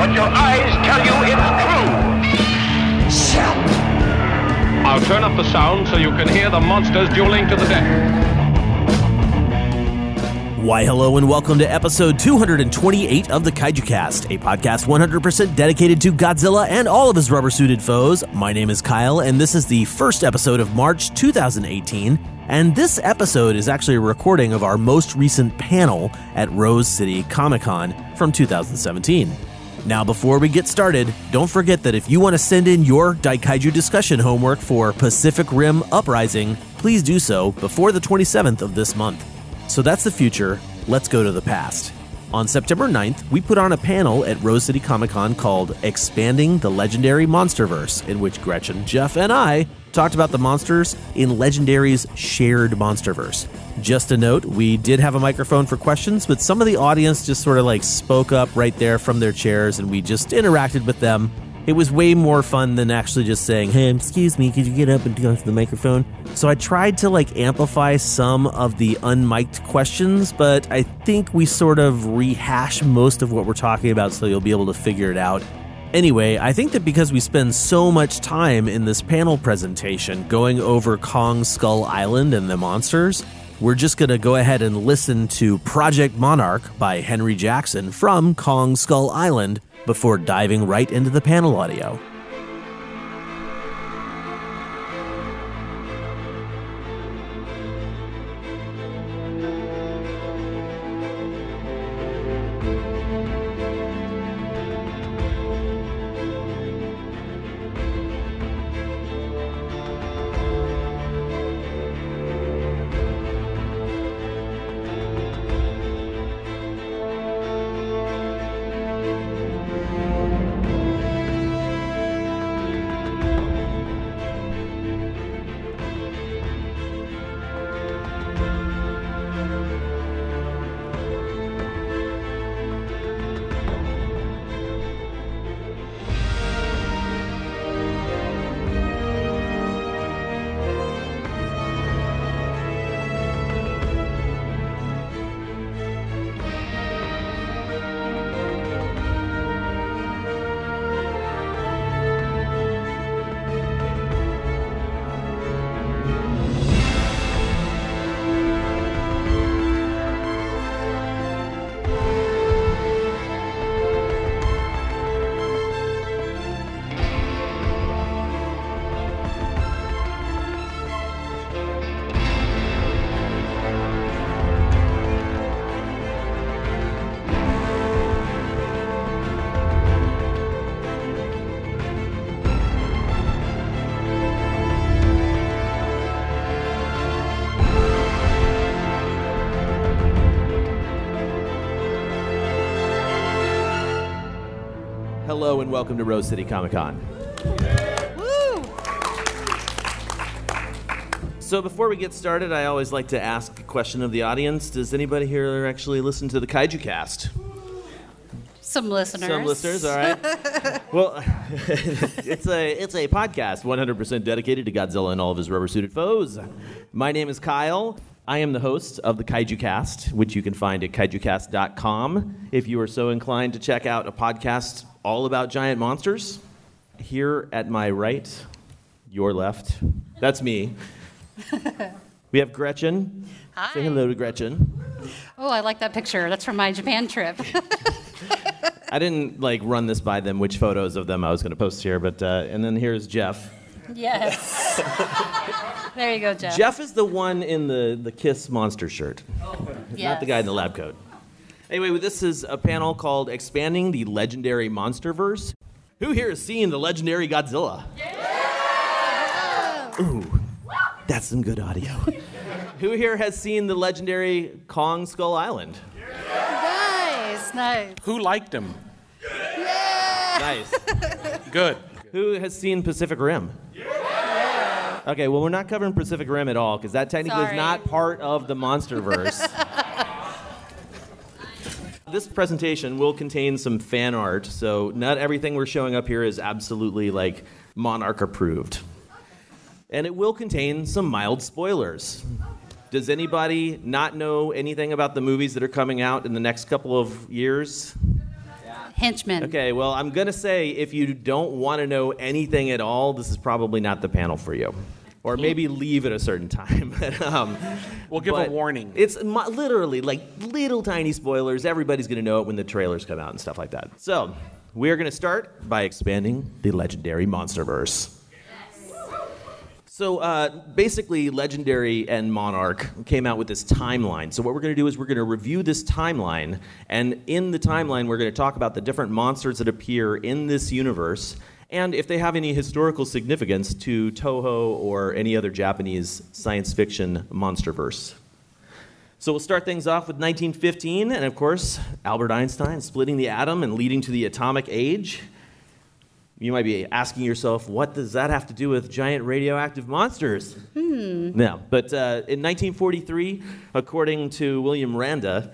But your eyes tell you it's true. I'll turn up the sound so you can hear the monsters dueling to the death. Why, hello, and welcome to episode 228 of the Kaiju Cast, a podcast 100% dedicated to Godzilla and all of his rubber suited foes. My name is Kyle, and this is the first episode of March 2018. And this episode is actually a recording of our most recent panel at Rose City Comic Con from 2017. Now, before we get started, don't forget that if you want to send in your Daikaiju discussion homework for Pacific Rim Uprising, please do so before the 27th of this month. So that's the future. Let's go to the past. On September 9th, we put on a panel at Rose City Comic Con called Expanding the Legendary Monsterverse, in which Gretchen, Jeff, and I talked about the monsters in Legendary's shared Monsterverse. Just a note, we did have a microphone for questions, but some of the audience just sort of like spoke up right there from their chairs and we just interacted with them. It was way more fun than actually just saying, "Hey, excuse me, could you get up and talk to the microphone?" So I tried to like amplify some of the unmiked questions, but I think we sort of rehash most of what we're talking about, so you'll be able to figure it out. Anyway, I think that because we spend so much time in this panel presentation going over Kong Skull Island and the monsters, we're just going to go ahead and listen to Project Monarch by Henry Jackson from Kong Skull Island before diving right into the panel audio. Hello and welcome to Rose City Comic Con. So before we get started, I always like to ask a question of the audience. Does anybody here actually listen to the Kaiju Cast? Some listeners. Some listeners, all right. well, it's a it's a podcast 100% dedicated to Godzilla and all of his rubber-suited foes. My name is Kyle. I am the host of the Kaiju Cast, which you can find at kaijucast.com if you are so inclined to check out a podcast all about giant monsters. Here at my right, your left, that's me. we have Gretchen. Hi. Say hello to Gretchen. Oh, I like that picture. That's from my Japan trip. I didn't like run this by them which photos of them I was going to post here, but uh, and then here's Jeff. yes. there you go, Jeff. Jeff is the one in the the Kiss monster shirt, not the guy in the lab coat. Anyway, this is a panel called "Expanding the Legendary Monsterverse." Who here has seen the legendary Godzilla? Ooh, that's some good audio. Who here has seen the legendary Kong Skull Island? Nice, nice. Who liked him? Nice. Good. Who has seen Pacific Rim? Okay, well, we're not covering Pacific Rim at all because that technically is not part of the MonsterVerse. this presentation will contain some fan art, so not everything we're showing up here is absolutely like Monarch approved. And it will contain some mild spoilers. Does anybody not know anything about the movies that are coming out in the next couple of years? Henchman. Okay, well, I'm going to say if you don't want to know anything at all, this is probably not the panel for you. Or maybe leave at a certain time. um, We'll give a warning. It's mo- literally like little tiny spoilers. Everybody's going to know it when the trailers come out and stuff like that. So, we are going to start by expanding the legendary Monsterverse. So uh, basically, Legendary and Monarch came out with this timeline. So what we're going to do is we're going to review this timeline, and in the timeline, we're going to talk about the different monsters that appear in this universe, and if they have any historical significance to Toho or any other Japanese science fiction monsterverse. So we'll start things off with 1915, and of course, Albert Einstein splitting the atom and leading to the atomic age. You might be asking yourself, what does that have to do with giant radioactive monsters? Hmm. No, but uh, in 1943, according to William Randa,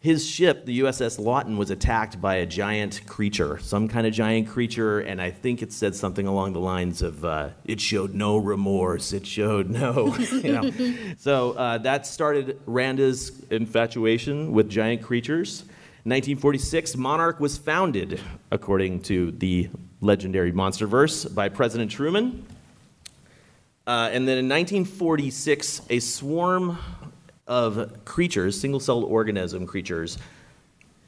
his ship, the USS Lawton, was attacked by a giant creature, some kind of giant creature, and I think it said something along the lines of, uh, "It showed no remorse. It showed no." you know. So uh, that started Randa's infatuation with giant creatures. 1946, Monarch was founded, according to the legendary MonsterVerse, by President Truman. Uh, and then in 1946, a swarm of creatures, single celled organism creatures,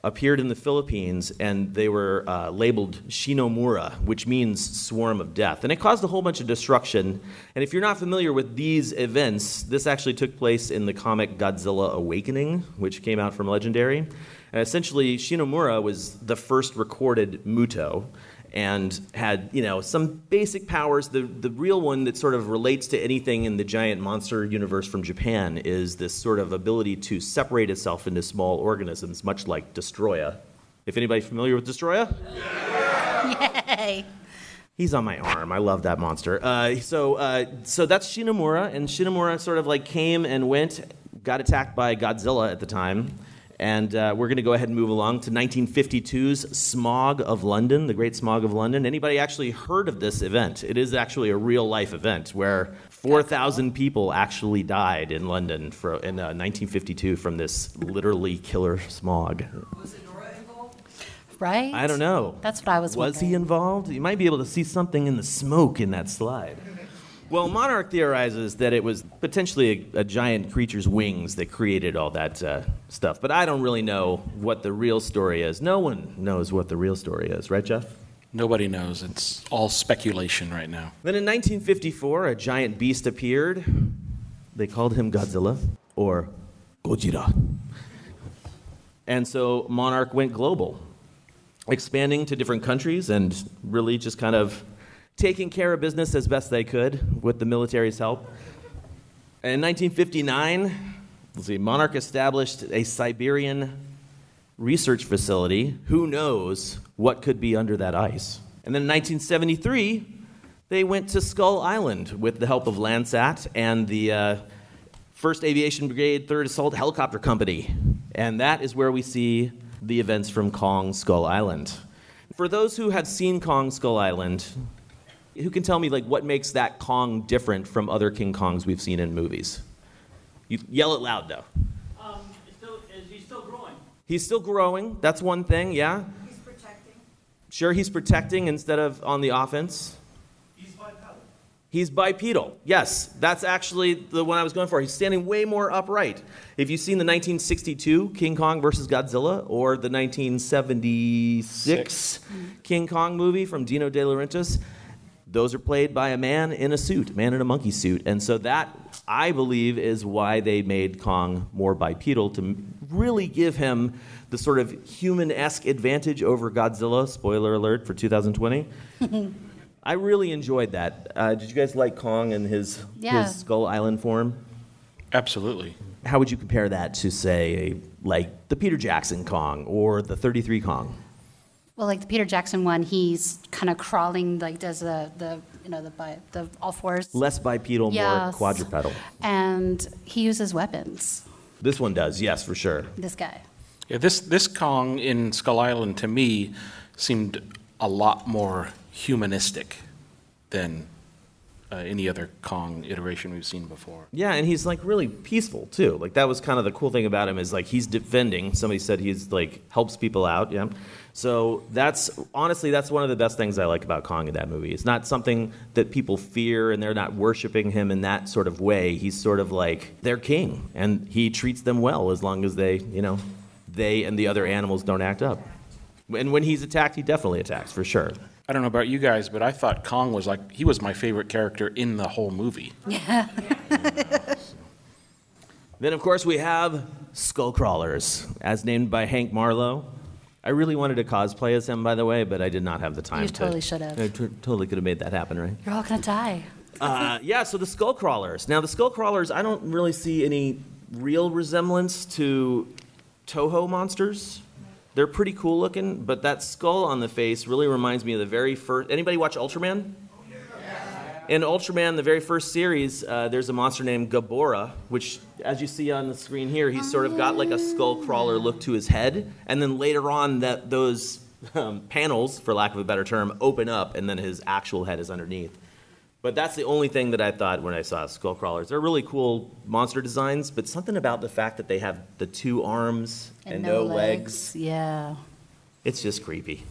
appeared in the Philippines and they were uh, labeled Shinomura, which means swarm of death. And it caused a whole bunch of destruction. And if you're not familiar with these events, this actually took place in the comic Godzilla Awakening, which came out from Legendary. And essentially, Shinomura was the first recorded Muto and had you know some basic powers. The the real one that sort of relates to anything in the giant monster universe from Japan is this sort of ability to separate itself into small organisms, much like Destoroyah. If anybody familiar with Destoroyah? Yay. He's on my arm. I love that monster. Uh, so, uh, so that's Shinomura, and Shinomura sort of like came and went, got attacked by Godzilla at the time, and uh, we're going to go ahead and move along to 1952's Smog of London, the Great Smog of London. Anybody actually heard of this event? It is actually a real life event where 4,000 people actually died in London for, in uh, 1952 from this literally killer smog. Was it Nora? Right? I don't know. That's what I was Was he involved? You might be able to see something in the smoke in that slide. Well, Monarch theorizes that it was potentially a, a giant creature's wings that created all that uh, stuff, but I don't really know what the real story is. No one knows what the real story is, right, Jeff? Nobody knows. It's all speculation right now. Then in 1954, a giant beast appeared. They called him Godzilla or Gojira. And so Monarch went global, expanding to different countries and really just kind of taking care of business as best they could with the military's help. And in 1959, let's see, Monarch established a Siberian research facility. Who knows what could be under that ice? And then in 1973, they went to Skull Island with the help of Landsat and the uh, 1st Aviation Brigade 3rd Assault Helicopter Company. And that is where we see the events from Kong Skull Island. For those who have seen Kong Skull Island, who can tell me like what makes that Kong different from other King Kongs we've seen in movies? You yell it loud though. Um, still, is he still growing? He's still growing. That's one thing, yeah. He's protecting. Sure, he's protecting instead of on the offense. He's bipedal. He's bipedal. Yes, that's actually the one I was going for. He's standing way more upright. If you've seen the 1962 King Kong versus Godzilla or the 1976 King Kong movie from Dino De Laurentiis, those are played by a man in a suit, a man in a monkey suit. And so that, I believe, is why they made Kong more bipedal to really give him the sort of human esque advantage over Godzilla. Spoiler alert for 2020. I really enjoyed that. Uh, did you guys like Kong and his, Yeah. his Skull Island form? Absolutely. How would you compare that to, say, like the Peter Jackson Kong or the 33 Kong? Well, like the Peter Jackson one, he's kind of crawling, like does the, the you know, the, bi- the all fours. Less bipedal, more quadrupedal. And he uses weapons, This one does, yes, for sure. this guy. Yeah, this this Kong in Skull Island to me seemed a lot more humanistic than uh, any other Kong iteration we've seen before. Yeah, and he's like really peaceful too. Like that was kind of the cool thing about him is like he's defending. Somebody said he's like helps people out. Yeah. So that's honestly that's one of the best things I like about Kong in that movie. It's not something that people fear and they're not worshiping him in that sort of way. He's sort of like their king and he treats them well as long as they, you know, they and the other animals don't act up. And when he's attacked, he definitely attacks for sure. I don't know about you guys, but I thought Kong was like he was my favorite character in the whole movie. Yeah. Then, of course, we have Skullcrawlers, as named by Hank Marlowe. I really wanted to cosplay as him, by the way, but I did not have the time. You to- totally should have. I t- totally could have made that happen, right? You're all gonna die. Uh, yeah, so the skull crawlers. Now, the skull crawlers. I don't really see any real resemblance to Toho monsters. They're pretty cool looking, but that skull on the face really reminds me of the very first. Anybody watch Ultraman? In Ultraman, the very first series, uh, there's a monster named Gabora, which, as you see on the screen here, he's sort of got like a skull crawler look to his head, and then later on, that those um, panels, for lack of a better term, open up, and then his actual head is underneath. But that's the only thing that I thought when I saw skull crawlers. They're really cool monster designs, but something about the fact that they have the two arms and, no, legs. Yeah. It's just creepy.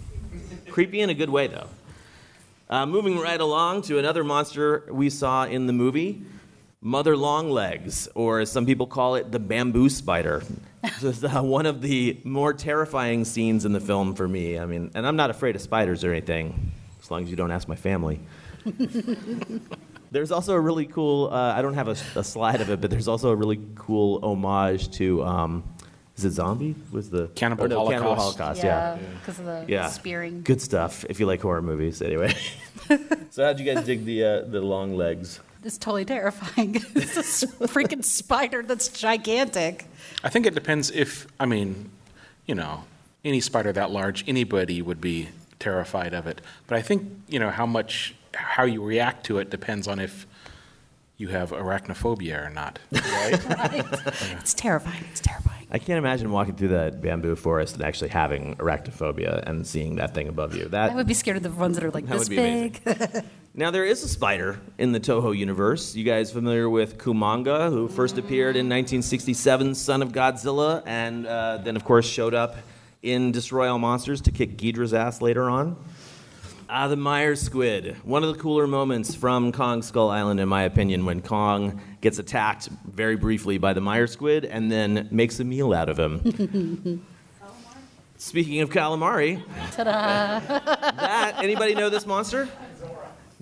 creepy in a good way, though. Uh, moving right along to another monster we saw in the movie Mother Longlegs, or as some people call it, the bamboo spider. this is uh, one of the more terrifying scenes in the film for me. I mean, and I'm not afraid of spiders or anything, as long as you don't ask my family. There's also a really cool, uh, I don't have a, a slide of it, but there's also a really cool homage to, um, is it Zombie? Was the Cannibal or no, Cannibal Holocaust. Holocaust, yeah. Because of the Yeah. spearing. Good stuff if you like horror movies, anyway. so, how'd you guys dig the, uh, the long legs? It's totally terrifying. it's a s- freaking spider that's gigantic. I think it depends if I mean, you know, any spider that large, anybody would be terrified of it. But I think you know how much how you react to it depends on if you have arachnophobia or not. Right? It's terrifying. It's terrifying. I can't imagine walking through that bamboo forest and actually having arachnophobia and seeing that thing above you. That I would be scared of the ones that are like That this would be big. Now, there is a spider in the Toho universe. You guys familiar with Kumonga, who first appeared in 1967, Son of Godzilla, and uh, then, of course, showed up in Destroy All Monsters to kick Ghidra's ass later on? Ah, the Mire squid. One of the cooler moments from Kong Skull Island, in my opinion, when Kong gets attacked very briefly by the Mire squid and then makes a meal out of him. Speaking of calamari, Ta-da. that anybody know this monster?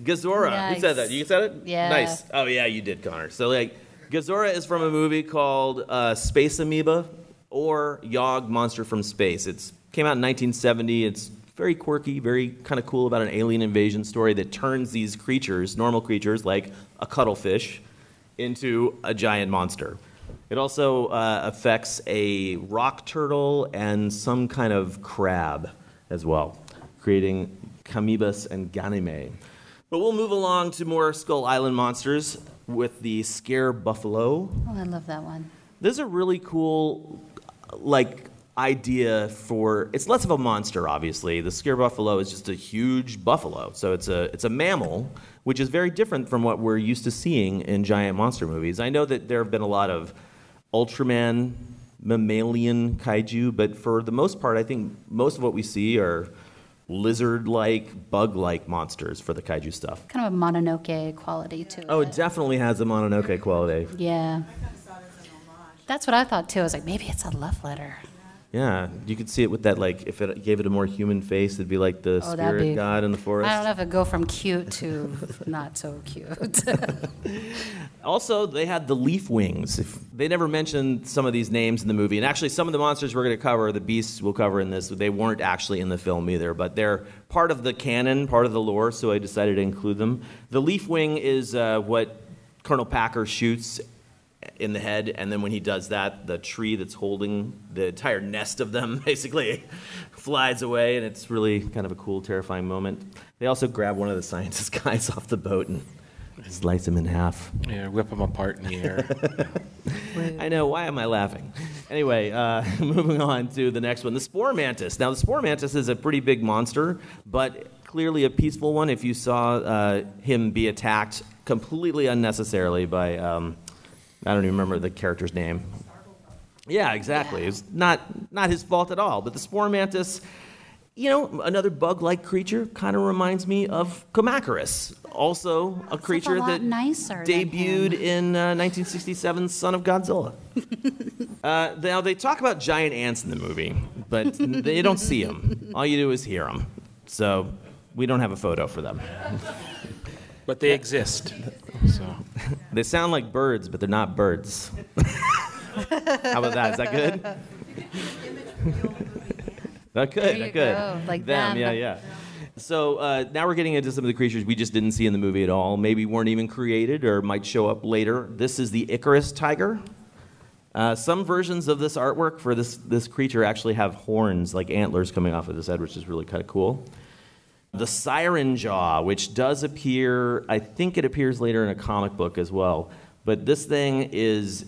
Gezora. Nice. Who said that? You said it? Yeah. Nice. Oh yeah, you did, Connor. So like, Gezora is from a movie called uh, Space Amoeba or Yog Monster from Space. It's came out in 1970. It's very quirky, very kind of cool about an alien invasion story that turns these creatures, normal creatures like a cuttlefish, into a giant monster. It also uh, affects a rock turtle and some kind of crab as well, creating Kamoebas and Ganime. But we'll move along to more Skull Island monsters with the Sker Buffalo. Oh, I love that one. This is a really cool, like, idea for. It's less of a monster, obviously. The Sker Buffalo is just a huge buffalo, so it's a it's a mammal, which is very different from what we're used to seeing in giant monster movies. I know that there have been a lot of Ultraman mammalian kaiju, but for the most part, I think most of what we see are lizard-like, bug-like monsters for the kaiju stuff. Kind of a Mononoke quality to Oh, it. it definitely has a Mononoke quality. Yeah. That's what I thought too. I was like, maybe it's a love letter. Yeah, you could see it with that. Like, if it gave it a more human face, it'd be like the Oh, that'd spirit be- god in the forest. I don't know if it go from cute to not so cute. Also, they had the leaf wings. If they never mentioned some of these names in the movie, and actually, some of the monsters we're going to cover, the beasts we'll cover in this, they weren't actually in the film either, but they're part of the canon, part of the lore. So I decided to include them. The leaf wing is uh, what Colonel Packard shoots in the head, and then when he does that, the tree that's holding the entire nest of them basically flies away, and it's really kind of a cool, terrifying moment. They also grab one of the scientist guys off the boat and slice him in half. Yeah, whip them apart in the air. I know. Why am I laughing? Anyway, uh, moving on to the next one the Spore Mantis. Now, the Spore Mantis is a pretty big monster, but clearly a peaceful one if you saw uh, him be attacked completely unnecessarily by, um, I don't even remember the character's name. Yeah, exactly. It's not, not his fault at all. But the Spore Mantis, you know, another bug like creature kind of reminds me of Kamacuras. Also, a creature lot that debuted in uh, 1967's Son of Godzilla. uh, now, they talk about giant ants in the movie, but they don't see them. All you do is hear them. So, we don't have a photo for them. but they exist. So They sound like birds, but they're not birds. How about that? Is that good? that could. That could. go, like them. them. Yeah, yeah. So uh, now we're getting into some of the creatures we just didn't see in the movie at all. Maybe weren't even created or might show up later. This is the Icarus tiger. Uh, some versions of this artwork for this, this creature actually have horns, like antlers, coming off of this head, which is really kind of cool. The Siren Jaw, which does appear, I think it appears later in a comic book as well. But this thing is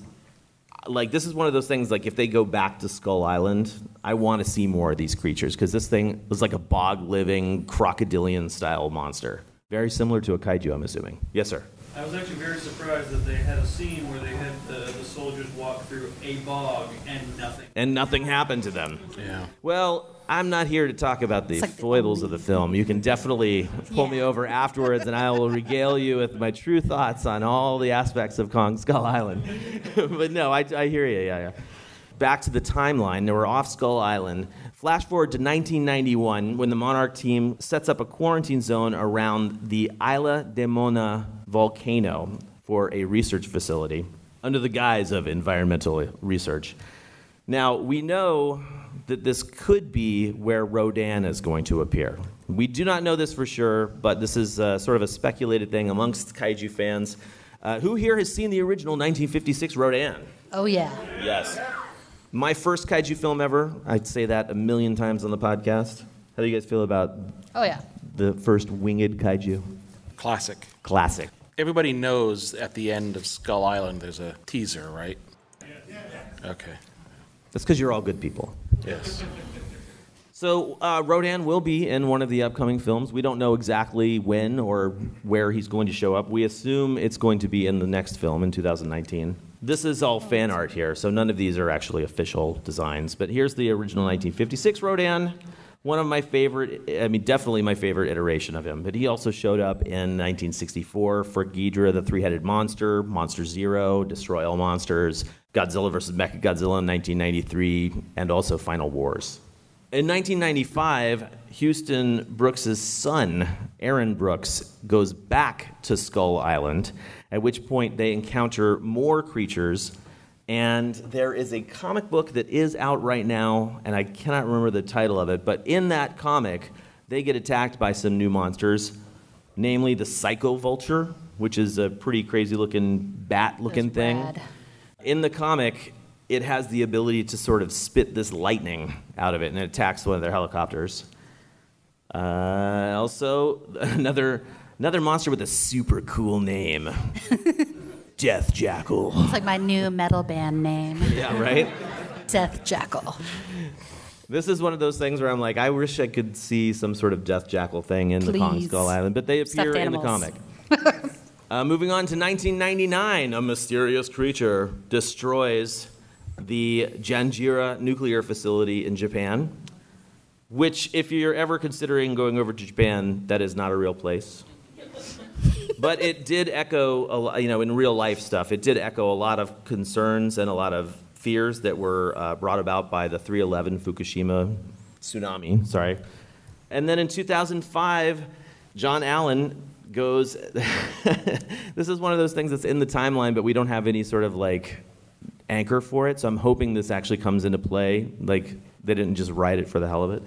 like this is one of those things like if they go back to Skull Island, I want to see more of these creatures because this thing was like a bog living crocodilian style monster. Very similar to a kaiju, I'm assuming. Yes, sir. I was actually very surprised that they had a scene where they had the, the soldiers walk through a bog and nothing. And nothing happened to them. yeah. Well, I'm not here to talk about the It's like the foibles of the film. You can definitely pull me over afterwards, and I will regale you with my true thoughts on all the aspects of Kong Skull Island. but no, I, I hear you. Yeah, yeah. Back to the timeline. They were off Skull Island. Flash forward to 1991 when the Monarch team sets up a quarantine zone around the Isla de Mona volcano for a research facility under the guise of environmental research. Now, we know that this could be where Rodan is going to appear. We do not know this for sure, but this is uh, sort of a speculated thing amongst kaiju fans. Uh, who here has seen the original 1956 Rodan? Oh, yeah. Yes. My first kaiju film ever. I'd say that a million times on the podcast. How do you guys feel about Oh, yeah. the first winged kaiju? Classic. Classic. Everybody knows at the end of Skull Island there's a teaser, right? Okay. That's because you're all good people. Yes. So uh, Rodan will be in one of the upcoming films. We don't know exactly when or where he's going to show up. We assume it's going to be in the next film in 2019. This is all fan art here, so none of these are actually official designs. But here's the original 1956 Rodan. One of my favorite, I mean, definitely my favorite iteration of him. But he also showed up in 1964 for Ghidorah, the three headed monster, Monster Zero, Destroy All Monsters, Godzilla vs. Mechagodzilla in 1993, and also Final Wars. In 1995, Houston Brooks' son, Aaron Brooks, goes back to Skull Island, at which point they encounter more creatures. And there is a comic book that is out right now, and I cannot remember the title of it, but in that comic, they get attacked by some new monsters, namely the Psycho Vulture, which is a pretty crazy looking bat looking thing. rad. In the comic, it has the ability to sort of spit this lightning out of it, and it attacks one of their helicopters. Uh, also, another another monster with a super cool name, Death Jackal. It's like my new metal band name, Yeah, right. Death Jackal. This is one of those things where I'm like, I wish I could see some sort of Death Jackal thing in the Kong Skull Island, but they appear in the comic. uh, moving on to 1999, a mysterious creature destroys the Janjira nuclear facility in Japan. Which, if you're ever considering going over to Japan, that is not a real place. But it did echo, you know, in real life stuff, it did echo a lot of concerns and a lot of fears that were uh, brought about by the 311 Fukushima tsunami. Sorry. And then in 2005, John Allen goes. this is one of those things that's in the timeline, but we don't have any sort of like anchor for it. So I'm hoping this actually comes into play. Like they didn't just write it for the hell of it.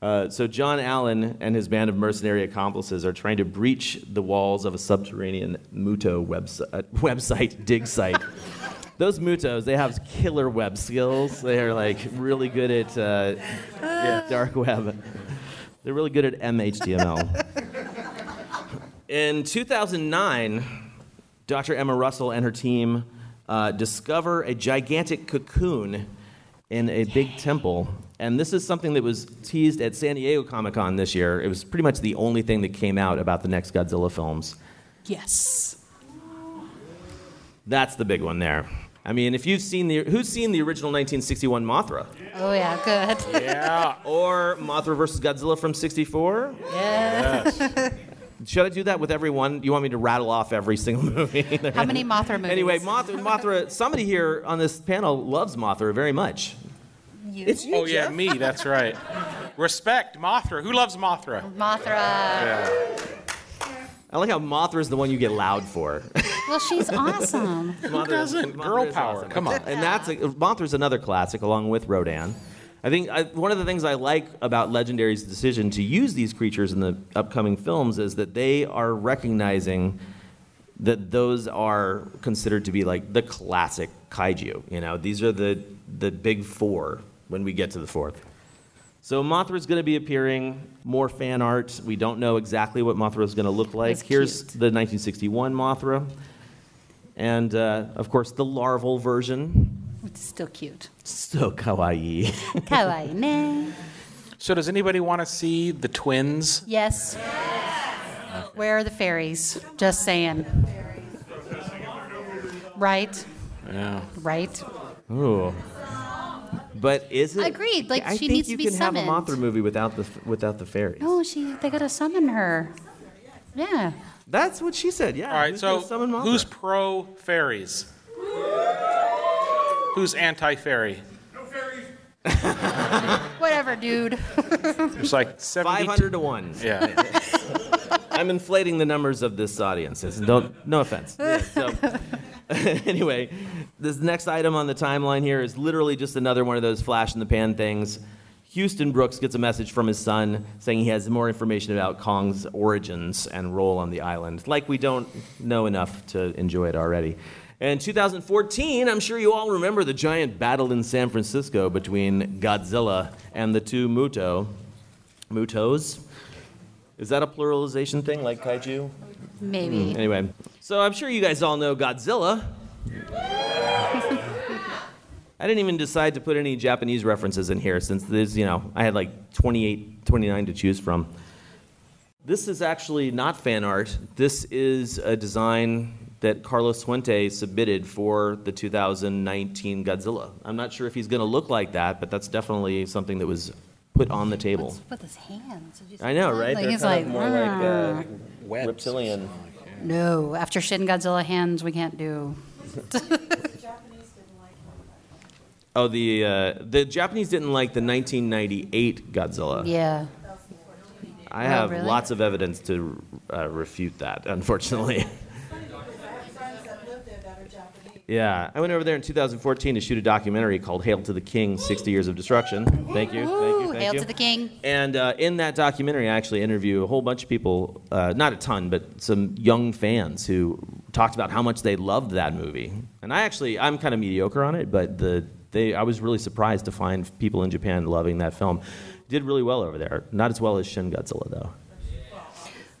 Uh, so John Allen and his band of mercenary accomplices are trying to breach the walls of a subterranean Muto website, website dig site those Mutos, they have killer web skills. They are like really good at uh, dark web. They're really good at MHTML. In 2009, Dr. Emma Russell and her team uh, discover a gigantic cocoon in a big temple. And this is something that was teased at San Diego Comic Con this year. It was pretty much the only thing that came out about the next Godzilla films. Yes. That's the big one there. I mean, if you've seen the who's seen the original 1961 Mothra Oh yeah, good. Yeah. or Mothra versus Godzilla from 64? Yeah. Should I do that with every one? You want me to rattle off every single movie? How many Mothra movies? Anyway, Mothra, Mothra. Somebody here on this panel loves Mothra very much. You? It's you, Oh yeah, me. That's right. Respect Mothra. Who loves Mothra? Mothra. Yeah. I like how Mothra is the one you get loud for. Well, she's awesome. Who doesn't? Girl power. Come on. And that's a, Mothra's another classic, along with Rodan. I think I, one of the things I like about Legendary's decision to use these creatures in the upcoming films is that they are recognizing that those are considered to be like the classic kaiju. You know, these are the the big four when we get to the fourth. So Mothra's going to be appearing. More fan art. We don't know exactly what Mothra is going to look like. It's Here's cute. the 1961 Mothra, and uh, of course the larval version. It's still cute. So kawaii. Kawaii ne. So does anybody want to see the twins? Yes. Where are the fairies? Just saying. Right. Yeah. Right. Ooh. But is it? Agreed, like, I she think needs to be summoned. you can have a Mothra movie without the without the fairies. No, she. They gotta summon her. Yeah. That's what she said. Yeah. All right. who's So gonna summon who's pro fairies? Who's anti fairy? No fairies. Whatever, dude. It's like 72. 500 to one. Yeah. I'm inflating the numbers of this audience. It's- Don't, no offense. Yeah, so, anyway, this next item on the timeline here is literally just another one of those flash in the pan things. Houston Brooks gets a message from his son saying he has more information about Kong's origins and role on the island. Like we don't know enough to enjoy it already. In 2014, I'm sure you all remember the giant battle in San Francisco between Godzilla and the two Muto. Mutos? Is that a pluralization thing like kaiju? Maybe. Hmm, anyway, so I'm sure you guys all know Godzilla. I didn't even decide to put any Japanese references in here since there's, you know, I had like 28, 29 to choose from. This is actually not fan art. This is a design that Carlos Huante submitted for the 2019 Godzilla. I'm not sure if he's going to look like that, but that's definitely something that was put on the table. What's with his hands? Did you see I know, that? right? Like, They're he's kind like, of more like uh, Webs. reptilian. no. After Shin Godzilla hands, we can't do. Oh, the uh, the Japanese didn't like the 1998 Godzilla. Yeah. I Oh, have really? lots of evidence to uh, refute that. Unfortunately. Yeah, I went over there in 2014 to shoot a documentary called "Hail to the King: 60 Years of Destruction." Thank you, thank you, thank Hail you. to the king. And uh, in that documentary, I actually interview a whole bunch of people, uh, not a ton, but some young fans who talked about how much they loved that movie. And I actually, I'm kind of mediocre on it, but the they, I was really surprised to find people in Japan loving that film. Did really well over there. Not as well as Shin Godzilla, though.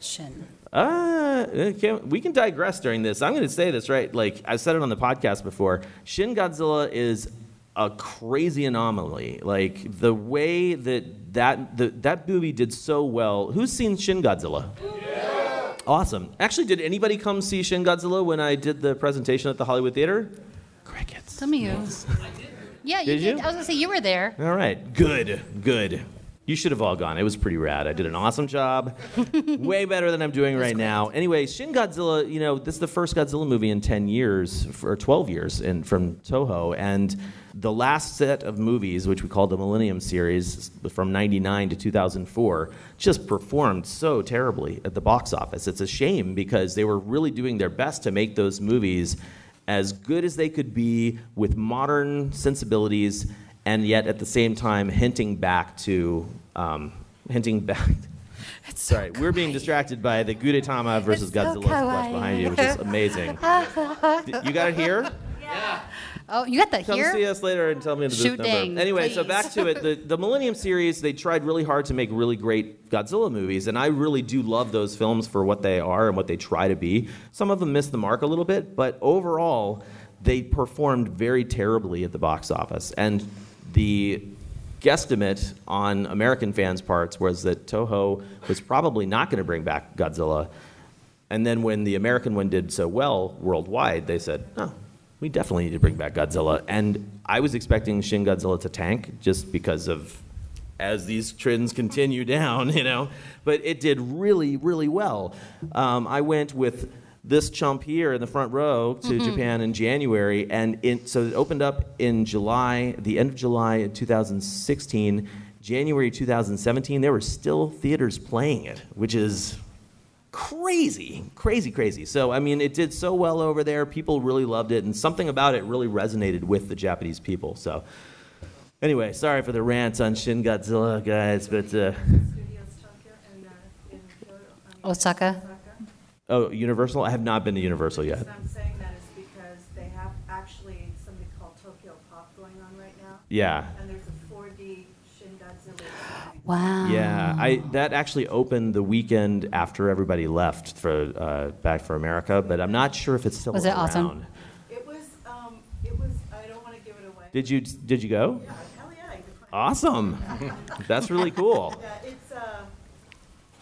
Shin. Uh, okay, we can digress during this. I'm going to say this right. Like I said it on the podcast before. Shin Godzilla is a crazy anomaly. Like the way that that the, that movie did so well. Who's seen Shin Godzilla? Yeah Awesome. Actually, did anybody come see Shin Godzilla when I did the presentation at the Hollywood Theater? Crickets. Some of you. Yeah, you Did did. you? I was gonna say you were there. All right. Good. Good. You should have all gone. It was pretty rad. I did an awesome job. Way better than I'm doing right now. Anyway, Shin Godzilla, you know, this is the first Godzilla movie in 10 years, or 12 years in, from Toho. And the last set of movies, which we call the Millennium Series from 99 to 2004, just performed so terribly at the box office. It's a shame because they were really doing their best to make those movies as good as they could be with modern sensibilities and yet at the same time hinting back to um, hinting back. It's so sorry we're being distracted by the gudetama versus It's so godzilla splash behind you which is amazing. You got it here? Yeah Oh, you got that here? Come here? see us later and tell me the booth Shoot number. ding, anyway, so please. back to it. The, the Millennium series, they tried really hard to make really great Godzilla movies, and I really do love those films for what they are and what they try to be. Some of them miss the mark a little bit, but overall, they performed very terribly at the box office. And the guesstimate on American fans' parts was that Toho was probably not going to bring back Godzilla. And then when the American one did so well worldwide, they said, "Oh, we definitely need to bring back Godzilla." And I was expecting Shin Godzilla to tank just because of as these trends continue down, you know. But it did really, really well. Um, I went with this chump here in the front row to Japan in January, and in, so it opened up in July, the end of July in 2016. January 2017, there were still theaters playing it, which is crazy, crazy, crazy. So, I mean, it did so well over there. People really loved it, and something about it really resonated with the Japanese people. So, anyway, sorry for the rant on Shin Godzilla, guys, but uh, Osaka. oh, Universal. I have not been to Universal yet. reason I'm saying that is because they have actually something called Tokyo Pop going on right now. Yeah. And there's a 4D Shin Godzilla. coming. Wow. Yeah, I that actually opened the weekend after everybody left for uh, back for America, but I'm not sure if it's still Was it around. awesome? It was, um, it was, I don't want to give it away. Did you did you go? Yeah, hell yeah. I could find- Awesome. That's really cool. Yeah, it's, uh,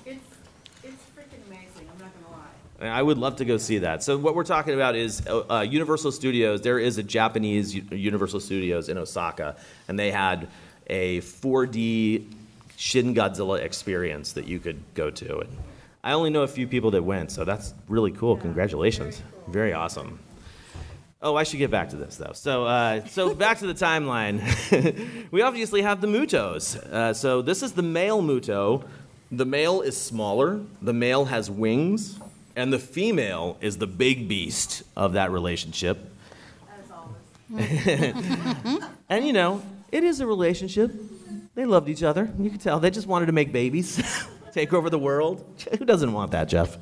it's, it's freaking amazing. I'm not going to lie. I would love to go see that. So what we're talking about is uh, uh, Universal Studios. There is a Japanese U- Universal Studios in Osaka, and they had a 4D Shin Godzilla experience that you could go to. And I only know a few people that went, so that's really cool. Congratulations, very awesome. Oh, I should get back to this though. So, uh, so back to the timeline. we obviously have the Mutos. Uh, so this is the male Muto. The male is smaller. The male has wings, and the female is the big beast of that relationship. As always. And you know, it is a relationship. They loved each other. You can tell they just wanted to make babies, take over the world. Who doesn't want that, Jeff?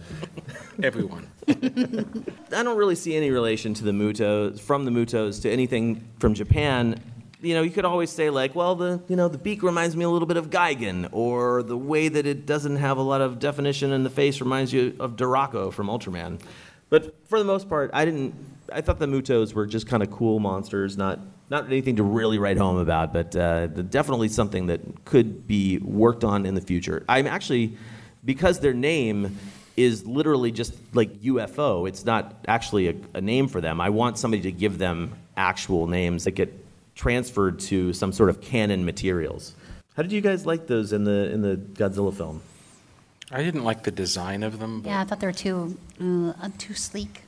Everyone. I don't really see any relation to the Mutos from the Mutos to anything from Japan. You know, you could always say like, well, the you know the beak reminds me a little bit of Gigan, or the way that it doesn't have a lot of definition in the face reminds you of Dorako from Ultraman. But for the most part, I didn't. I thought the Mutos were just kind of cool monsters, not not anything to really write home about, but uh, definitely something that could be worked on in the future. I'm actually because their name is literally just like UFO. It's not actually a, a name for them. I want somebody to give them actual names that get transferred to some sort of canon materials. How did you guys like those in the in the Godzilla film? I didn't like the design of them. But Yeah, I thought they were too uh, too sleek.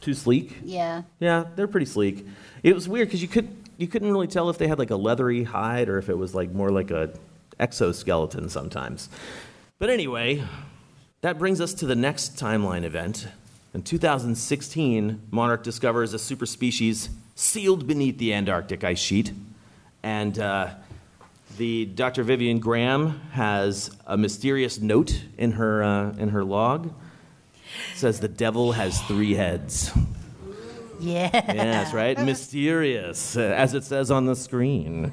Too sleek? Yeah. Yeah, they're pretty sleek. It was weird because you could you couldn't really tell if they had like a leathery hide or if it was like more like a exoskeleton sometimes. But anyway, that brings us to the next timeline event. In 2016, Monarch discovers a super species sealed beneath the Antarctic ice sheet, and uh, the Dr. Vivian Graham has a mysterious note in her uh, in her log. It says the devil has three heads. Yeah. Yes, right? Mysterious, uh, as it says on the screen.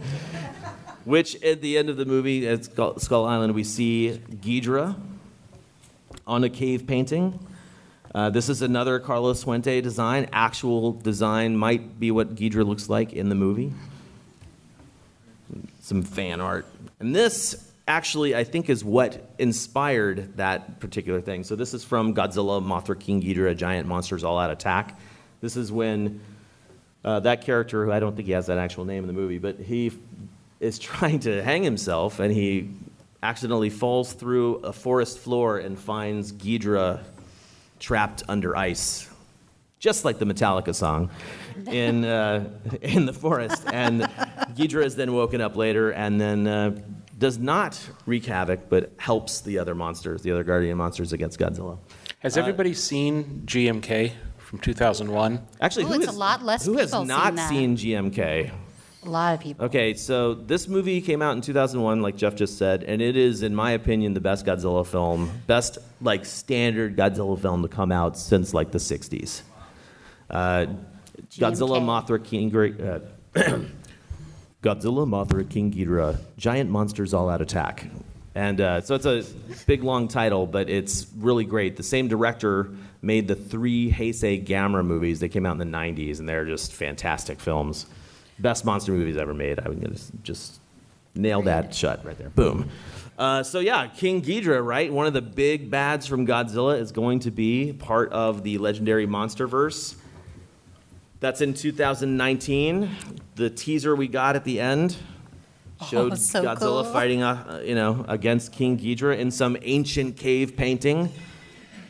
Which, at the end of the movie, at Skull, Skull Island, we see Ghidra on a cave painting. Uh, this is another Carlos Huante design. Actual design might be what Ghidra looks like in the movie. Some fan art. And this actually, I think, is what inspired that particular thing. So, this is from Godzilla, Mothra, King Ghidorah, Giant Monsters All Out Attack. This is when uh, that character, who I don't think he has that actual name in the movie, but he f- is trying to hang himself and he accidentally falls through a forest floor and finds Ghidra trapped under ice, just like the Metallica song in, uh, in the forest. And Ghidra is then woken up later and then uh, does not wreak havoc, but helps the other monsters, the other guardian monsters against Godzilla. Has everybody seen GMK from 2001? Actually, Ooh, who it's has, a lot less who has people not seen that. seen GMK? A lot of people. Okay, so this movie came out in 2001, like Jeff just said, and it is, in my opinion, the best Godzilla film, best like standard Godzilla film to come out since like the 60s. Uh, Godzilla, Mothra, King Ghidorah. Uh, Godzilla, Mothra, King Ghidorah, giant monsters all out attack. And uh, so it's a big long title, but it's really great. The same director made the three Heisei Gamera movies. They came out in the 90s, and they're just fantastic films. Best monster movies ever made. I would just, just nail that shut right there. Boom. Uh, so yeah, King Ghidorah, right? One of the big bads from Godzilla is going to be part of the legendary MonsterVerse. That's in 2019. The teaser we got at the end showed Oh, so Godzilla cool. fighting, uh, you know, against King Ghidorah in some ancient cave painting,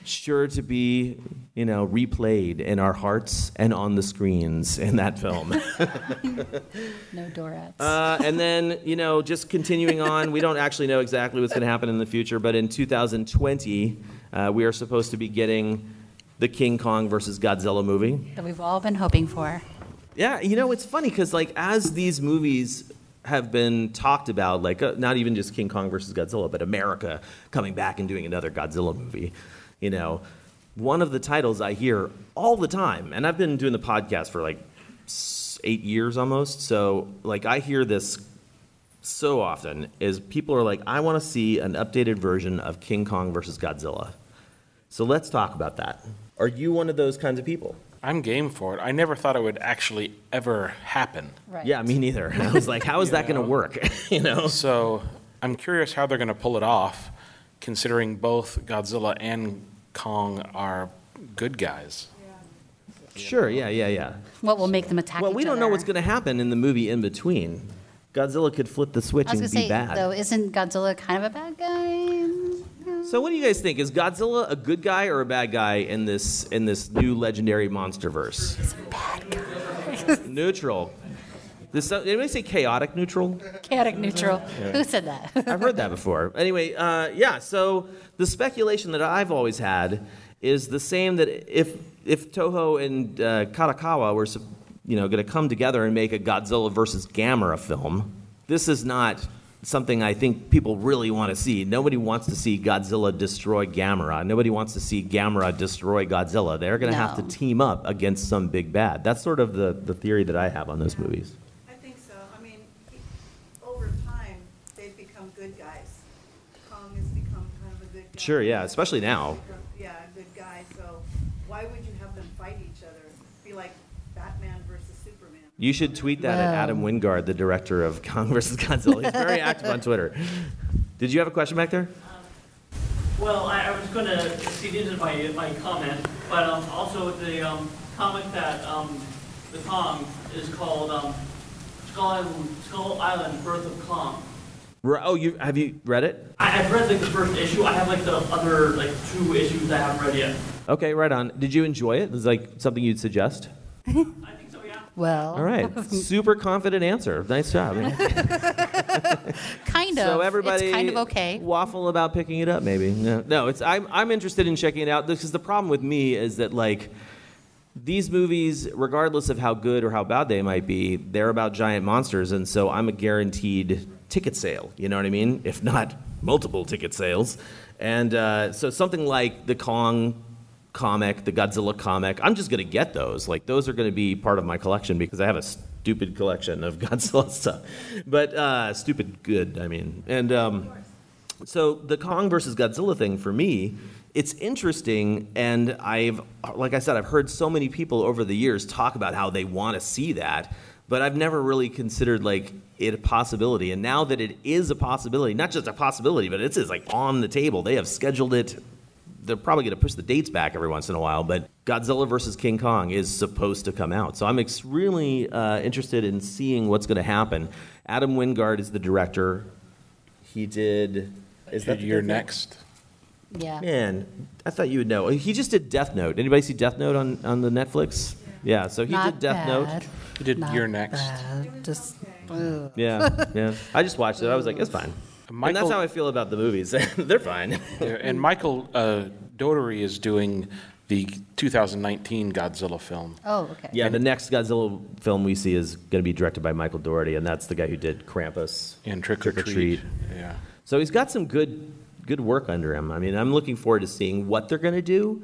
sure to be, you know, replayed in our hearts and on the screens in that film. No Dorats. Uh, and then, you know, just continuing on, we don't actually know exactly what's going to happen in the future, but in 2020, uh, we are supposed to be getting the King Kong versus Godzilla movie. that we've all been hoping for. Yeah, you know, it's funny because, like, as these movies have been talked about, like, uh, not even just King Kong versus Godzilla, but America coming back and doing another Godzilla movie, you know, one of the titles I hear all the time, and I've been doing the podcast for like eight years almost, so, like, I hear this so often is people are like, I want to see an updated version of King Kong versus Godzilla. So let's talk about that. Are you one of those kinds of people? I'm game for it. I never thought it would actually ever happen. Right. Yeah, me neither. I was like, how is that going to work? you know? So I'm curious how they're going to pull it off, considering both Godzilla and Kong are good guys. Sure, yeah, yeah, yeah. What will make them attack Well, each we don't know what's going to happen in the movie in between. Godzilla could flip the switch I was and gonna be say bad. though, isn't Godzilla kind of a bad guy? So what do you guys think? Is Godzilla a good guy or a bad guy in this in this new legendary monster verse? He's a bad guy. neutral. Does some- anybody say chaotic neutral? Chaotic neutral. Who said that? I've heard that before. Anyway, uh, yeah. So the speculation that I've always had is the same that if if Toho and uh, Kadokawa were, you know, going to come together and make a Godzilla versus Gamera film, this is not something I think people really want to see. Nobody wants to see Godzilla destroy Gamera. Nobody wants to see Gamera destroy Godzilla. They're going to have to team up against some big bad. That's sort of the, the theory that I have on those movies. I think so. I mean, over time, they've become good guys. Kong has become kind of a good guy. Sure, yeah, especially now. Yeah, a good guy, so why would you have them fight each other? Be like Batman versus Superman. You should tweet that at Adam Wingard, the director of Kong vs. Godzilla. He's very active on Twitter. Did you have a question back there? Well, I, I was going to seed into my, my comment, but um, also the um, comic that um, the Kong is called um, Skull, Island, Skull Island: Birth of Kong. Oh, you have you read it? I, I've read like the first issue. I have like the other like two issues I haven't read yet. Okay, right on. Did you enjoy it? Is it like something you'd suggest? I think so, yeah. Well, All right, super confident answer. Nice job. kind of. so everybody, it's kind of okay. Waffle about picking it up, maybe. No, no it's I'm I'm interested in checking it out because the problem with me is that like these movies, regardless of how good or how bad they might be, they're about giant monsters, and so I'm a guaranteed ticket sale. You know what I mean? If not multiple ticket sales, and uh, so something like the Kong comic, the Godzilla comic, I'm just gonna get those. Like those are gonna be part of my collection because I have a stupid collection of Godzilla stuff, but uh, stupid good. I mean, and. Um, so the Kong versus Godzilla thing for me, it's interesting, and I've, like I said, I've heard so many people over the years talk about how they want to see that, but I've never really considered like it a possibility. And now that it is a possibility, not just a possibility, but it's, it's like on the table. They have scheduled it. They're probably going to push the dates back every once in a while, but Godzilla versus King Kong is supposed to come out. So I'm extremely uh, interested in seeing what's going to happen. Adam Wingard is the director. He did. Is that your next. Yeah. Man, I thought you would know. He just did Death Note. Anybody see Death Note on, on the Netflix? Yeah, so he Not did Death bad. Note. You did Not You're Next. bad. Just. ugh. Yeah, yeah. I just watched it. I was like, it's fine. and that's how I feel about the movies. They're fine. And Michael uh, Dougherty is doing the 2019 Godzilla film. Oh, okay. Yeah, the next Godzilla film we see is going to be directed by Michael Dougherty, and that's the guy who did Krampus And Trick or Treat. Yeah. So he's got some good good work under him. I mean, I'm looking forward to seeing what they're going to do.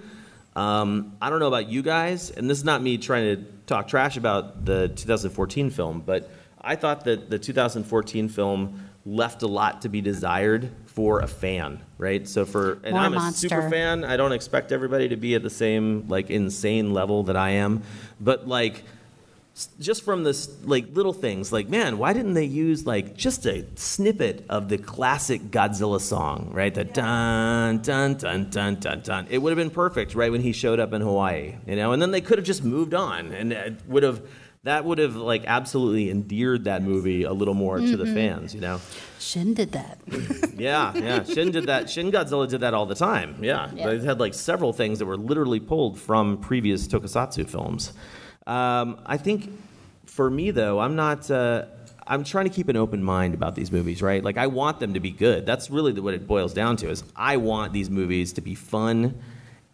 Um, I don't know about you guys, and this is not me trying to talk trash about the 2014 film, but I thought that the 2014 film left a lot to be desired for a fan, right? So for and More I'm a monster. super fan. I don't expect everybody to be at the same like insane level that I am, but like just from this like little things like man why didn't they use like just a snippet of the classic godzilla song right the dun dun dun dun dun dun it would have been perfect right when he showed up in hawaii you know and then they could have just moved on and it would have that would have like absolutely endeared that movie a little more to the Mhm. fans you know Shin did that. yeah, yeah. Shin did that. Shin Godzilla did that all the time. Yeah, Yeah. they had like several things that were literally pulled from previous Tokusatsu films. Um, I think for me though, I'm not. Uh, I'm trying to keep an open mind about these movies, right? Like I want them to be good. That's really what it boils down to. Is I want these movies to be fun.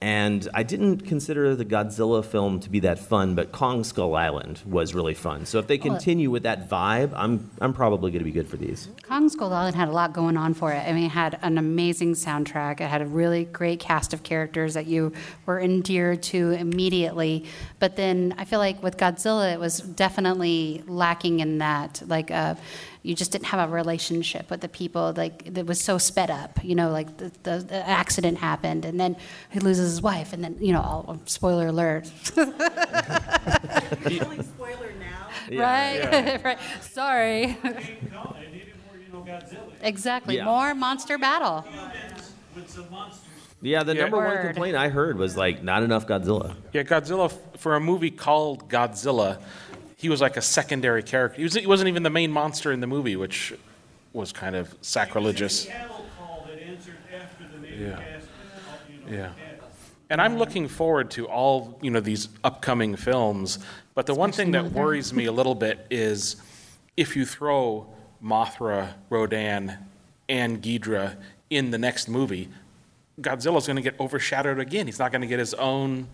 And I didn't consider the Godzilla film to be that fun, but Kong Skull Island was really fun. So if they continue with that vibe, I'm I'm probably going to be good for these. Kong Skull Island had a lot going on for it. I mean, it had an amazing soundtrack. It had a really great cast of characters that you were endeared to immediately. But then I feel like with Godzilla, it was definitely lacking in that. Like, uh, you just didn't have a relationship with the people. Like, it was so sped up. You know, like the, the, the accident happened, and then he loses his wife, and then you know, all, spoiler alert. Only spoiler now. right, right. Sorry. exactly. Yeah. More monster battle. Yeah, the Yeah. number one complaint I heard was like not enough Godzilla. Yeah, Godzilla, for a movie called Godzilla, he was like a secondary character. He, was, he wasn't even the main monster in the movie, which was kind of sacrilegious. Yeah. Yeah. And I'm looking forward to all, you know, these upcoming films, but the one thing that worries me a little bit is if you throw Mothra, Rodan, and Ghidra in the next movie, Godzilla's going to get overshadowed again. He's not going to get his own,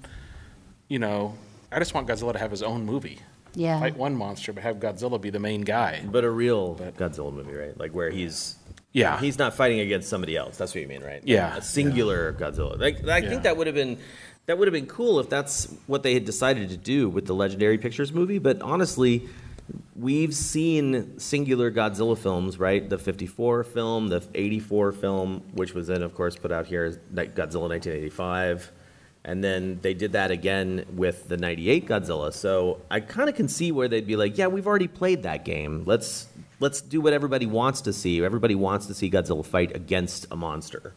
you know, I just want Godzilla to have his own movie. Yeah. Fight one monster, but have Godzilla be the main guy. But a real Godzilla movie, right? Like where he's Yeah. he's not fighting against somebody else. That's what you mean, right? Yeah. a singular Godzilla. Like I Yeah. think that would have been that would have been cool if that's what they had decided to do with the Legendary Pictures movie. But honestly, we've seen singular Godzilla films, right? The '54 film, the '84 film, which was then, of course, put out here as like Godzilla 1985. And then they did that again with the 98 Godzilla. So I kind of can see where they'd be like, yeah, we've already played that game. Let's let's do what everybody wants to see. Everybody wants to see Godzilla fight against a monster.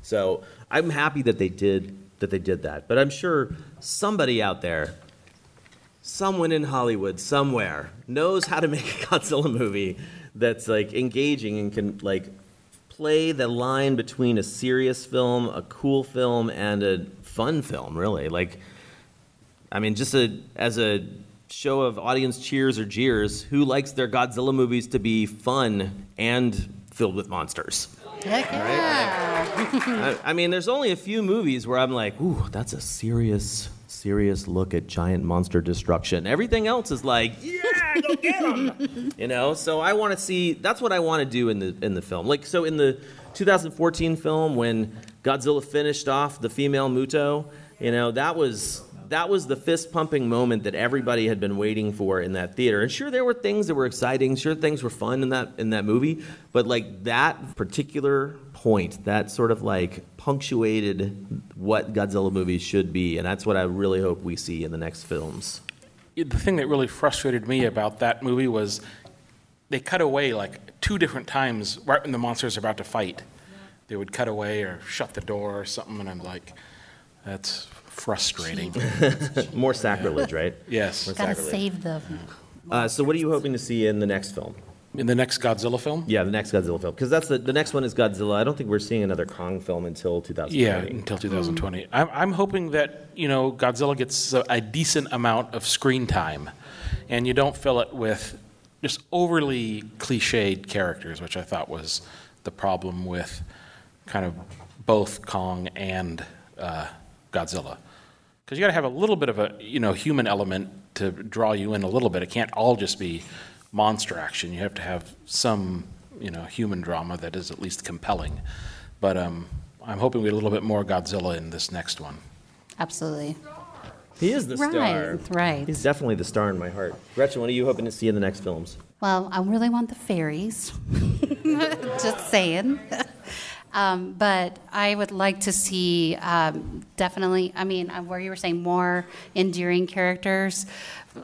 So I'm happy that they did that they did that. But I'm sure somebody out there, someone in Hollywood somewhere, knows how to make a Godzilla movie that's like engaging and can like play the line between a serious film, a cool film, and a fun film, really. Like I mean, just a, as a show of audience cheers or jeers, who likes their Godzilla movies to be fun and filled with monsters? Heck yeah. I, I mean, there's only a few movies where I'm like, ooh, that's a serious, serious look at giant monster destruction. Everything else is like, yeah, go get 'em. you know. So I want to see. That's what I want to do in the in the film. Like, so in the 2014 film, when Godzilla finished off the female Muto, you know, that was that was the fist pumping moment that everybody had been waiting for in that theater. And sure, there were things that were exciting. Sure, things were fun in that in that movie. But like that particular point, that sort of like punctuated what Godzilla movies should be, and that's what I really hope we see in the next films. the thing that really frustrated me about that movie was they cut away like two different times right when the monsters are about to fight. They would cut away or shut the door or something, and I'm like, that's frustrating. More sacrilege, right? Yes. More Gotta sacrilege. save the. Uh, so, what are you hoping to see in the next film? In the next Godzilla film? Yeah, the next Godzilla film, because that's the the next one is Godzilla. I don't think we're seeing another Kong film until 2020. Yeah, until 2020. I'm, I'm hoping that you know Godzilla gets a, a decent amount of screen time, and you don't fill it with just overly cliched characters, which I thought was the problem with kind of both Kong and uh, Godzilla. Because you got to have a little bit of a you know human element to draw you in a little bit. It can't all just be monster action. You have to have some you know human drama that is at least compelling. But um, I'm hoping we get a little bit more Godzilla in this next one. Absolutely. He is the Right, star. right. He's definitely the star in my heart. Gretchen, what are you hoping to see in the next films? Well, I really want the fairies. Just saying. Um, but I would like to see um, definitely, I mean, uh, where you were saying more endearing characters,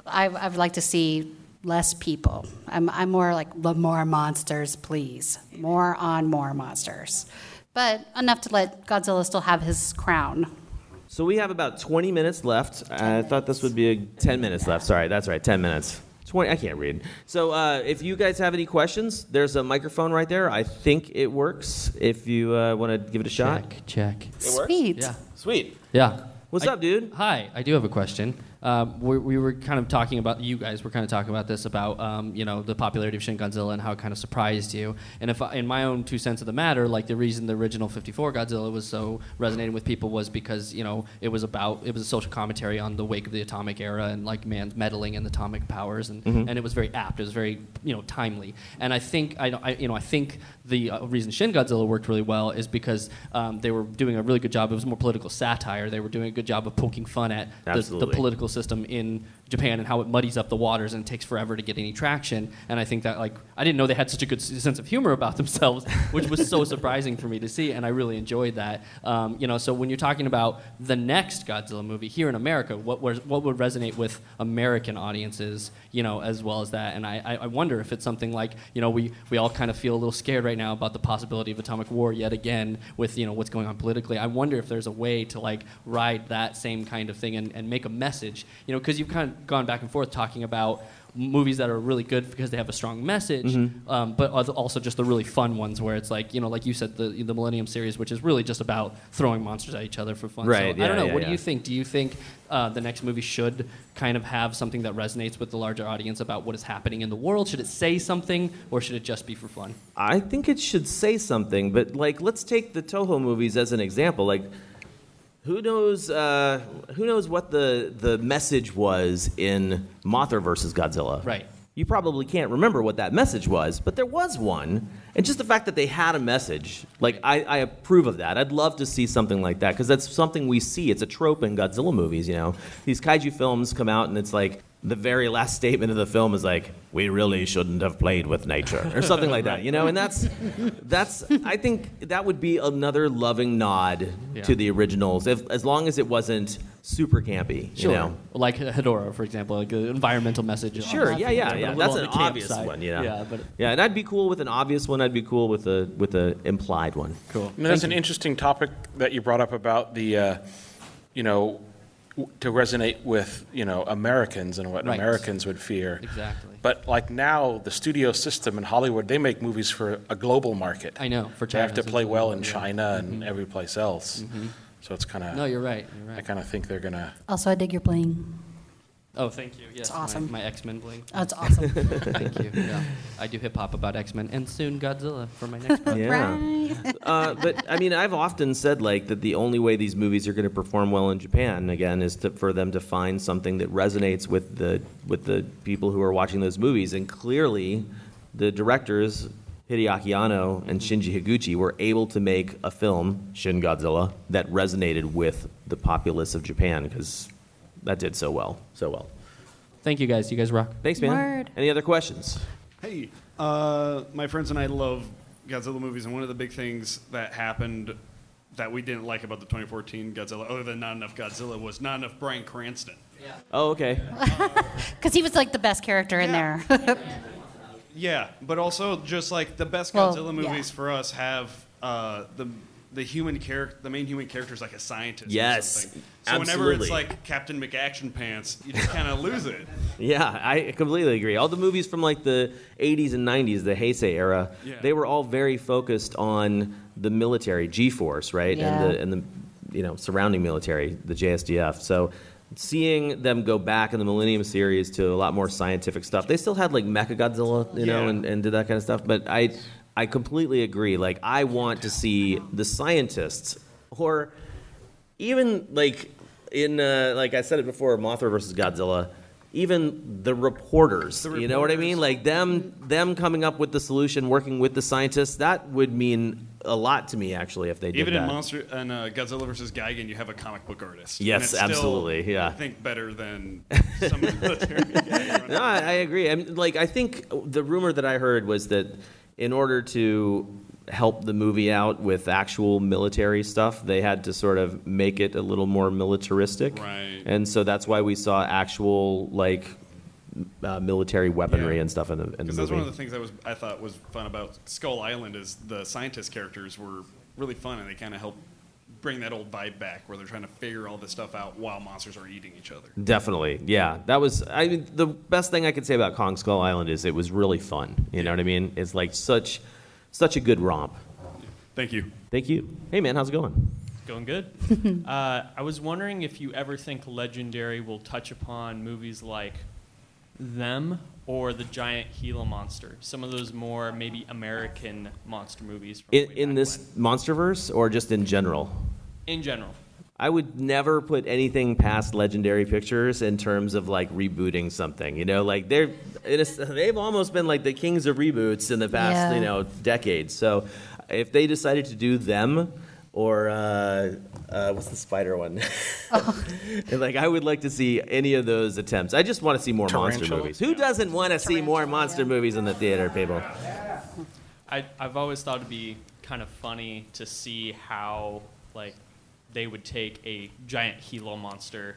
I, I would like to see less people. I'm, I'm more like, more monsters, please. More on more monsters. But enough to let Godzilla still have his crown. So we have about 20 minutes left. I thought this would be a 10 minutes left. Sorry, that's right, 10 minutes. 20, I can't read. So uh, if you guys have any questions, there's a microphone right there. I think it works. If you uh, want to give it a shot. Check, check. It works? Sweet. Yeah. Sweet. Yeah. What's I- up, dude? Hi, I do have a question. Um, we, we were kind of talking about you guys were kind of talking about this about um, you know the popularity of Shin Godzilla and how it kind of surprised you. And if I, in my own two cents of the matter, like the reason the original '54 Godzilla was so resonating with people was because you know it was about it was a social commentary on the wake of the atomic era and like man's meddling in atomic powers and, Mhm. and it was very apt. It was very you know timely. And I think I, I you know I think the uh, reason Shin Godzilla worked really well is because um, they were doing a really good job. It was more political satire. They were doing a good job of poking fun at the, the political system in Japan and how it muddies up the waters and takes forever to get any traction. And I think that like I didn't know they had such a good sense of humor about themselves, which was so surprising for me to see, and I really enjoyed that. Um, you know, so when you're talking about the next Godzilla movie here in America, what was what would resonate with American audiences, you know, as well as that? And I, I I wonder if it's something like you know we we all kind of feel a little scared right now about the possibility of atomic war yet again with you know what's going on politically. I wonder if there's a way to like ride that same kind of thing and, and make a message, you know, because you've kind of gone back and forth talking about movies that are really good because they have a strong message, Mhm. um, but also just the really fun ones where it's like you know, like you said, the the Millennium series, which is really just about throwing monsters at each other for fun. Right, So, I don't know. yeah, what yeah. do you think? Do you think uh, the next movie should kind of have something that resonates with the larger audience about what is happening in the world? Should it say something, or should it just be for fun? I think it should say something, but like, let's take the Toho movies as an example. Like, who knows? Uh, who knows what the the message was in Mothra versus Godzilla? Right. You probably can't remember what that message was, but there was one, and just the fact that they had a message, like I, I approve of that. I'd love to see something like that because that's something we see. It's a trope in Godzilla movies. You know, these kaiju films come out, and it's like the very last statement of the film is like, "We really shouldn't have played with nature," or something like that. You know, and that's that's. I think that would be another loving nod Yeah. to the originals, if, as long as it wasn't super campy. You know. Like Hedorah, for example, like an environmental message. Sure, that, yeah, yeah, yeah. That's an obvious side. one, you know. Yeah, but yeah, and I'd be cool with an obvious one. I'd be cool with a with a implied one. Cool. I mean, that's an interesting topic that you brought up about the, uh, you know, w- to resonate with you know Americans and what Right. Americans would fear. Exactly. But like now, the studio system in Hollywood, they make movies for a global market. I know, for China, they have to play well in yeah. China and every place else. Mhm. So it's kind of. No, you're right. You're right. I kind of think they're gonna. Also, I dig your bling. Oh, thank you. Yes, It's awesome. My, my X Men bling. Oh, it's awesome. thank you. Yeah. I do hip hop about X Men and soon Godzilla for my next project. Yeah. uh, but I mean, I've often said like that the only way these movies are going to perform well in Japan again is to, for them to find something that resonates with the with the people who are watching those movies, and clearly, the directors. Hideaki Anno and Shinji Higuchi were able to make a film, Shin Godzilla, that resonated with the populace of Japan because that did so well, so well. Thank you guys. You guys rock. Thanks, man. Word. Any other questions? Hey, uh, my friends and I love Godzilla movies, and one of the big things that happened that we didn't like about the 2014 Godzilla, other than not enough Godzilla, was not enough Bryan Cranston. Yeah. Oh, okay. Because he was like the best character in there. Yeah, but also just like the best Well, Godzilla yeah. movies for us have uh, the the human character, the main human character is like a scientist. or Yes, something. So whenever it's like Captain McAction Pants, you just kind of lose it. Yeah, I completely agree. All the movies from like the 80s and 90s, the Heisei era, Yeah. they were all very focused on the military, G-force, right? Yeah. And the and the you know, surrounding military, the JSDF. So seeing them go back in the Millennium series to a lot more scientific stuff. They still had like Mechagodzilla, you know, Yeah. and, and did that kind of stuff, but I I completely agree. Like I want to see the scientists or even like in uh, like I said it before, Mothra versus Godzilla. even the reporters. The You know what I mean? Like them them coming up with the solution, working with the scientists. That would mean a lot to me actually if they did Even that. in Monster and uh, Godzilla versus Gigan, you have a comic book artist. Yes, it's still, absolutely, yeah. I think better than some of the military. no, I, I agree. I mean, like I think the rumor that I heard was that in order to help the movie out with actual military stuff, they had to sort of make it a little more militaristic. Right. And so that's why we saw actual like uh, military weaponry Yeah. and stuff in the in the Because movie. that's one of the things that was I thought was fun about Skull Island is the scientist characters were really fun and they kind of help bring that old vibe back where they're trying to figure all this stuff out while monsters are eating each other. Definitely, yeah. That was. I mean, the best thing I could say about Kong Skull Island is it was really fun. You know what I mean? It's like such, such a good romp. Thank you. Thank you. Hey man, how's it going? Going good. uh, I was wondering if you ever think Legendary will touch upon movies like Them or The Giant Gila Monster, some of those more maybe American monster movies from In, in this MonsterVerse or just in general? In general. I would never put anything past Legendary Pictures in terms of like rebooting something. You know, like they're it is, they've almost been like the kings of reboots in the past Yeah. you know decades. So if they decided to do them or uh, uh, what's the spider one? like I would like to see any of those attempts. I just want to see more monster movies. Who doesn't want to see more monster movies in the theater, people? I, I've always thought it'd be kind of funny to see how like they would take a giant Gila monster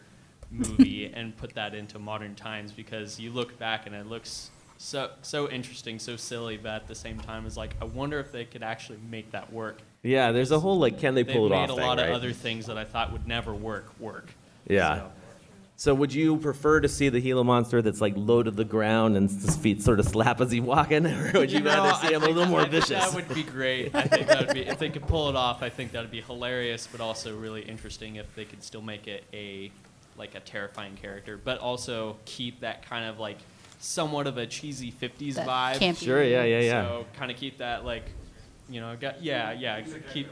movie and put that into modern times because you look back and it looks so so interesting, so silly, but at the same time, it's like I wonder if they could actually make that work. Yeah, there's a whole like, can they pull They've it made off? a thing, lot right? of other things that I thought would never work work. Yeah. So. Would you prefer to see the Gila monster that's like low to the ground and his feet sort of slap as he's walking, or would you, know, rather see I him a little more I think vicious? That would be great. I think that would be if they could pull it off. I think that would be hilarious, but also really interesting if they could still make it a like a terrifying character, but also keep that kind of like somewhat of a cheesy '50s That vibe. campy- Sure, yeah, yeah, yeah. So kind of keep that like, you know, got, yeah, yeah, keep.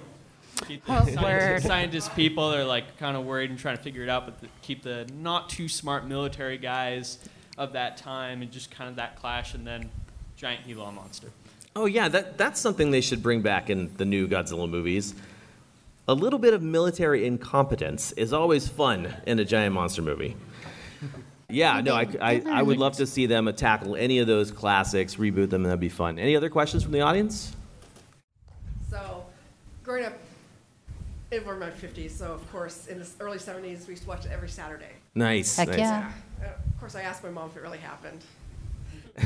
Keep the scientist, scientist people, they're like kind of worried and trying to figure it out, but the, keep the not too smart military guys of that time and just kind of that clash, and then giant Gila monster. Oh yeah, that that's something they should bring back in the new Godzilla movies. A little bit of military incompetence is always fun in a giant monster movie. Yeah, no, I, I, I would love to see them tackle any of those classics, reboot them, and that'd be fun. Any other questions from the audience? So, growing up in my 50s, so of course, in the early 70s, we used to watch it every Saturday. Nice. Heck nice. yeah. Uh, of course, I asked my mom if it really happened.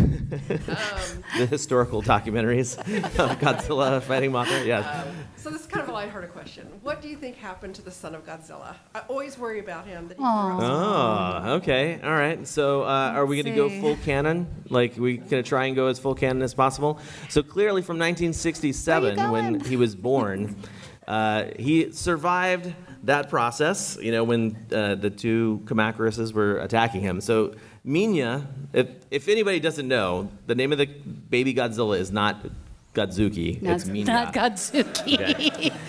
The historical documentaries of Godzilla fighting Mothra. Yeah. So, this is kind of a lighthearted question. What do you think happened to the son of Godzilla? I always worry about him. That he grew up Oh, okay. All right. So, uh, are we going to go full canon? Like, we going to try and go as full canon as possible? So, clearly, from 1967, when he was born, uh, he survived that process. You know, when uh, the two Kamacurases were attacking him. So, Minya, if if anybody doesn't know, the name of the baby Godzilla is not Godzuki. Not, it's Minya. not Godzuki. Okay.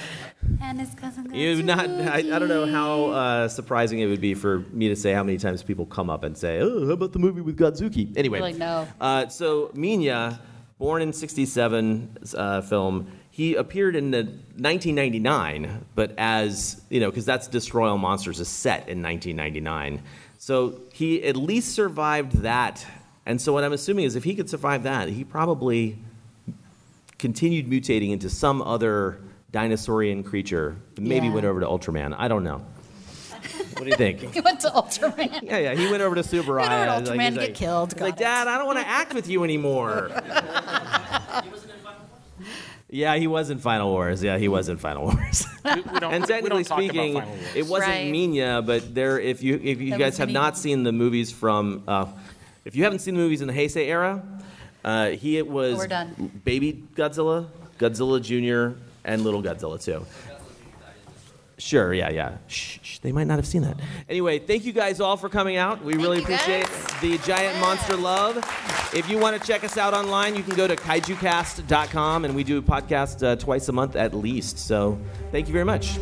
and his cousin You not. I, I don't know how uh, surprising it would be for me to say how many times people come up and say, "Oh, how about the movie with Godzuki?" Anyway, Like, no. Uh, so Minya, born in '67 uh, film, he appeared in the 1999, but as you know, because that's Destroy All Monsters is set in 1999. So he at least survived that. And so what I'm assuming is if he could survive that, he probably continued mutating into some other dinosaurian creature. Maybe Yeah. went over to Ultraman. I don't know. What do you think? He went to Ultraman. yeah, yeah. He went over to Super Went over to Like, Ultraman he's to like- get killed. he's like, Dad, I don't want to act with you anymore. yeah, he was in Final Wars. Yeah, he was in Final Wars. We- we don't- and we technically don't talk about speaking, Final Wars. it wasn't Right. Minya, but there. If you if you That guys have Mini- not seen the movies from, uh, if you haven't seen the movies in the Heisei era, uh, he it was We're done. Baby Godzilla, Godzilla Junior, and Little Godzilla too. Sure, yeah, yeah. Shh, shh, they might not have seen that. Anyway, thank you guys all for coming out. We really you, guys. appreciate the giant monster love. If you want to check us out online, you can go to kaijucast.com, and we do a podcast uh, twice a month at least. So thank you very much.